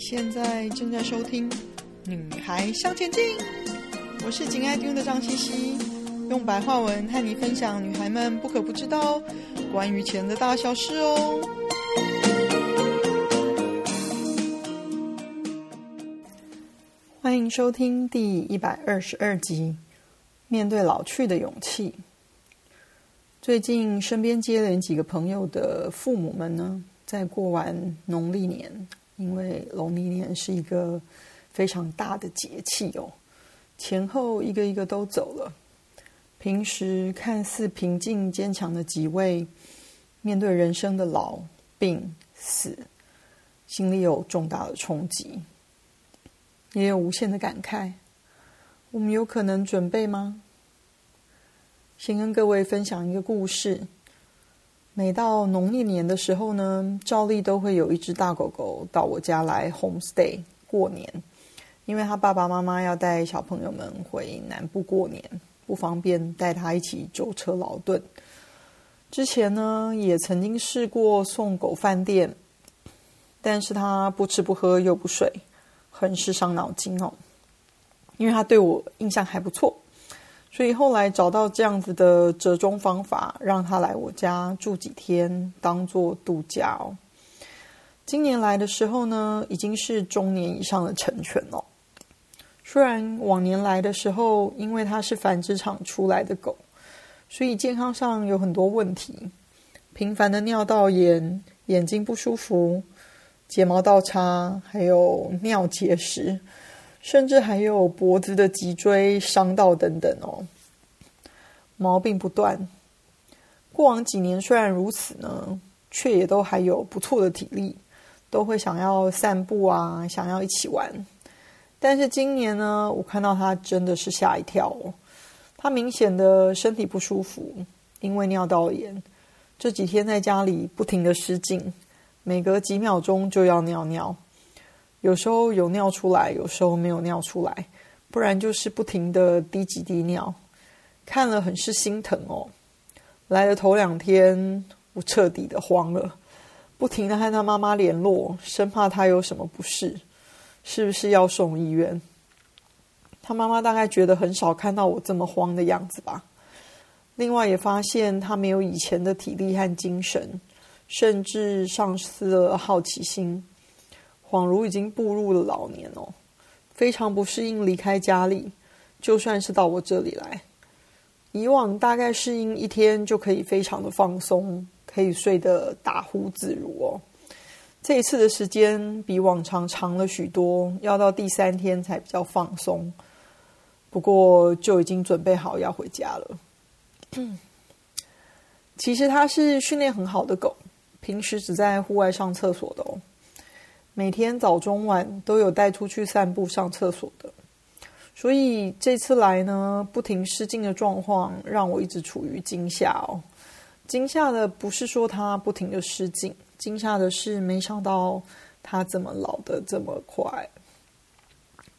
现在正在收听《女孩向前进》，我是紧爱听的张茜茜，用白话文和你分享女孩们不可不知道关于钱的大小事哦。欢迎收听第一百二十二集《面对老去的勇气》。最近身边接连几个朋友的父母们呢，在过完农历年。因为农历年是一个非常大的节气哦，前后一个一个都走了。平时看似平静坚强的几位，面对人生的老、病、死，心里有重大的冲击，也有无限的感慨。我们有可能准备吗？先跟各位分享一个故事。每到农历年的时候呢，照例都会有一只大狗狗到我家来 home stay 过年，因为他爸爸妈妈要带小朋友们回南部过年，不方便带他一起舟车劳顿。之前呢，也曾经试过送狗饭店，但是他不吃不喝又不睡，很是伤脑筋哦，因为他对我印象还不错。所以后来找到这样子的折中方法，让他来我家住几天，当做度假哦。今年来的时候呢，已经是中年以上的成犬了。虽然往年来的时候，因为它是繁殖场出来的狗，所以健康上有很多问题，频繁的尿道炎、眼睛不舒服、睫毛倒插，还有尿结石。甚至还有脖子的脊椎伤到等等哦，毛病不断。过往几年虽然如此呢，却也都还有不错的体力，都会想要散步啊，想要一起玩。但是今年呢，我看到他真的是吓一跳哦，他明显的身体不舒服，因为尿道炎，这几天在家里不停的失禁，每隔几秒钟就要尿尿。有时候有尿出来，有时候没有尿出来，不然就是不停的滴几滴尿，看了很是心疼哦。来的头两天，我彻底的慌了，不停的和他妈妈联络，生怕他有什么不适，是不是要送医院？他妈妈大概觉得很少看到我这么慌的样子吧。另外也发现他没有以前的体力和精神，甚至丧失了好奇心。恍如已经步入了老年哦，非常不适应离开家里，就算是到我这里来，以往大概适应一天就可以非常的放松，可以睡得打呼自如哦。这一次的时间比往常长了许多，要到第三天才比较放松。不过就已经准备好要回家了。其实它是训练很好的狗，平时只在户外上厕所的哦。每天早中晚都有带出去散步、上厕所的，所以这次来呢，不停失禁的状况让我一直处于惊吓哦。惊吓的不是说他不停的失禁，惊吓的是没想到他怎么老得这么快。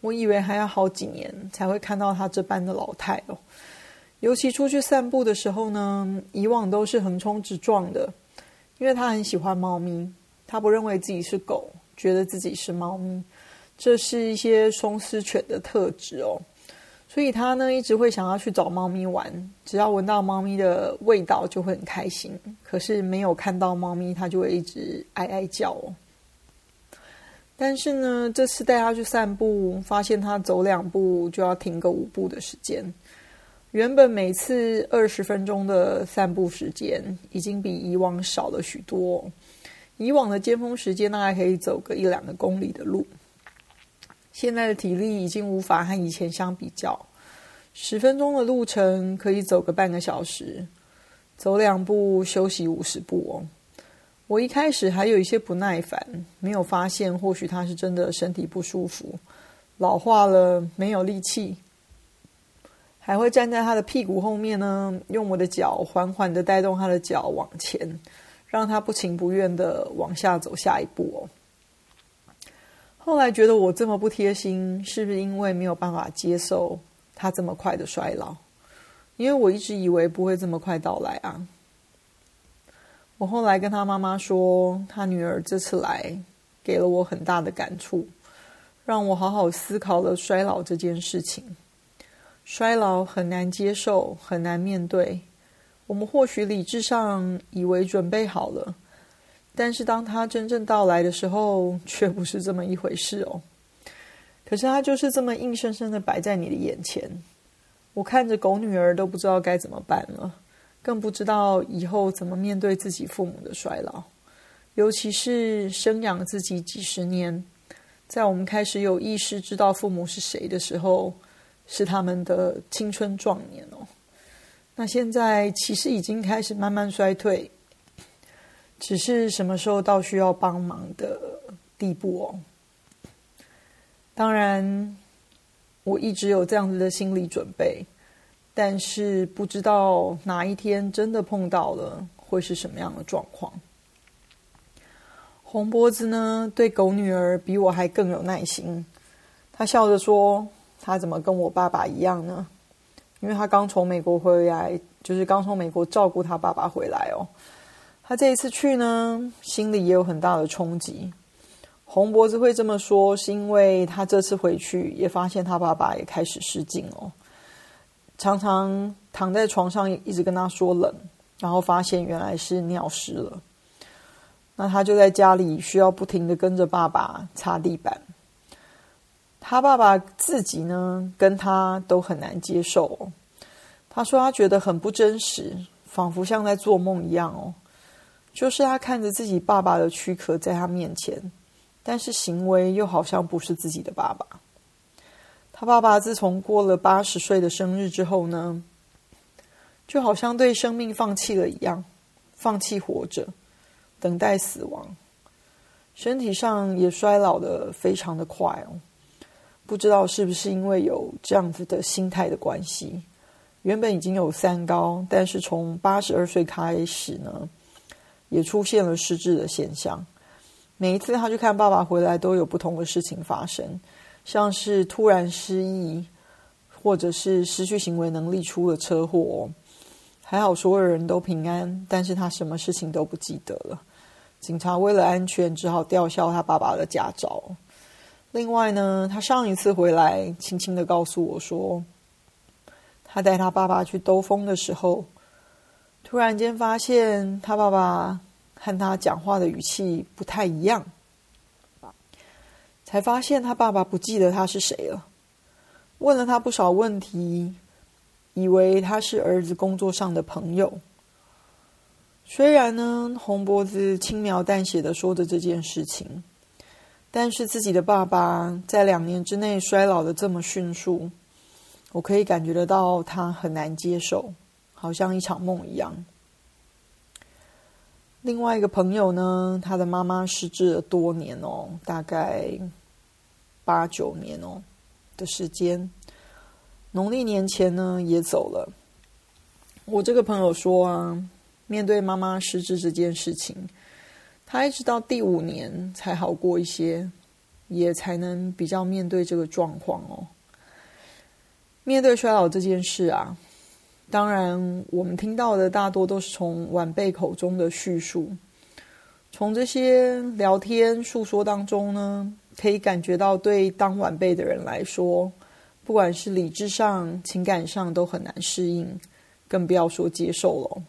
我以为还要好几年才会看到他这般的老态哦。尤其出去散步的时候呢，以往都是横冲直撞的，因为他很喜欢猫咪，他不认为自己是狗。觉得自己是猫咪，这是一些松狮犬的特质哦，所以他呢一直会想要去找猫咪玩，只要闻到猫咪的味道就会很开心。可是没有看到猫咪，他就会一直哀哀叫哦。但是呢，这次带他去散步，发现他走两步就要停个五步的时间。原本每次二十分钟的散步时间，已经比以往少了许多。以往的尖峰时间大概可以走个一两个公里的路，现在的体力已经无法和以前相比较。十分钟的路程可以走个半个小时，走两步休息五十步哦。我一开始还有一些不耐烦，没有发现或许他是真的身体不舒服，老化了没有力气，还会站在他的屁股后面呢，用我的脚缓缓地带动他的脚往前。让他不情不愿地往下走下一步哦。后来觉得我这么不贴心，是不是因为没有办法接受他这么快的衰老？因为我一直以为不会这么快到来啊。我后来跟他妈妈说，他女儿这次来给了我很大的感触，让我好好思考了衰老这件事情。衰老很难接受，很难面对。我们或许理智上以为准备好了，但是当它真正到来的时候，却不是这么一回事哦。可是它就是这么硬生生的摆在你的眼前，我看着狗女儿都不知道该怎么办了，更不知道以后怎么面对自己父母的衰老，尤其是生养自己几十年，在我们开始有意识知道父母是谁的时候，是他们的青春壮年。那现在其实已经开始慢慢衰退，只是什么时候到需要帮忙的地步哦。当然，我一直有这样子的心理准备，但是不知道哪一天真的碰到了，会是什么样的状况。红脖子呢，对狗女儿比我还更有耐心。他笑着说：“他怎么跟我爸爸一样呢？因为他刚从美国回来，就是刚从美国照顾他爸爸回来哦。他这一次去呢，心里也有很大的冲击。”红脖子会这么说，是因为他这次回去也发现他爸爸也开始失禁哦，常常躺在床上一直跟他说冷，然后发现原来是尿湿了。那他就在家里需要不停的跟着爸爸擦地板。他爸爸自己呢，跟他都很难接受。他说他觉得很不真实，仿佛像在做梦一样哦。就是他看着自己爸爸的躯壳在他面前。但是行为又好像不是自己的爸爸。他爸爸自从过了八十岁的生日之后呢，就好像对生命放弃了一样，放弃活着，等待死亡。身体上也衰老得非常的快哦。不知道是不是因为有这样子的心态的关系，原本已经有三高，但是从八十二岁开始呢，也出现了失智的现象。每一次他去看爸爸回来，都有不同的事情发生，像是突然失忆，或者是失去行为能力出了车祸。还好所有人都平安，但是他什么事情都不记得了。警察为了安全，只好吊销他爸爸的驾照。另外呢，他上一次回来，轻轻的告诉我说，他带他爸爸去兜风的时候，突然间发现他爸爸。和他讲话的语气不太一样，才发现他爸爸不记得他是谁了。问了他不少问题，以为他是儿子工作上的朋友。虽然呢，红脖子轻描淡写的说着这件事情，但是自己的爸爸在两年之内衰老的这么迅速，我可以感觉得到他很难接受，好像一场梦一样。另外一个朋友呢，他的妈妈失智了多年哦，大概八九年哦的时间。农历年前呢也走了。我这个朋友说啊，面对妈妈失智这件事情，他一直到第五年才好过一些，也才能比较面对这个状况哦。面对衰老这件事啊。当然，我们听到的大多都是从晚辈口中的叙述，从这些聊天诉说当中呢，可以感觉到对当晚辈的人来说，不管是理智上、情感上都很难适应，更不要说接受了。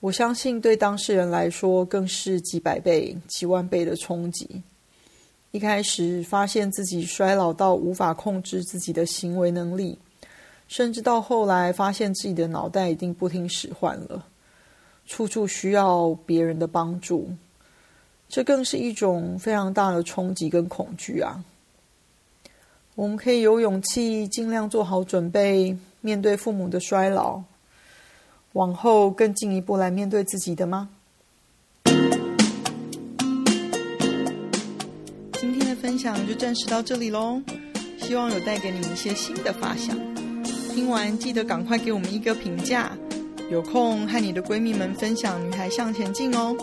我相信对当事人来说，更是几百倍、几万倍的冲击。一开始发现自己衰老到无法控制自己的行为能力。甚至到后来，发现自己的脑袋已经不听使唤了，处处需要别人的帮助，这更是一种非常大的冲击跟恐惧啊！我们可以有勇气，尽量做好准备，面对父母的衰老，往后更进一步来面对自己的吗？今天的分享就暂时到这里喽，希望有带给你一些新的发想。听完记得赶快给我们一个评价，有空和你的闺蜜们分享《女孩向前进》哦。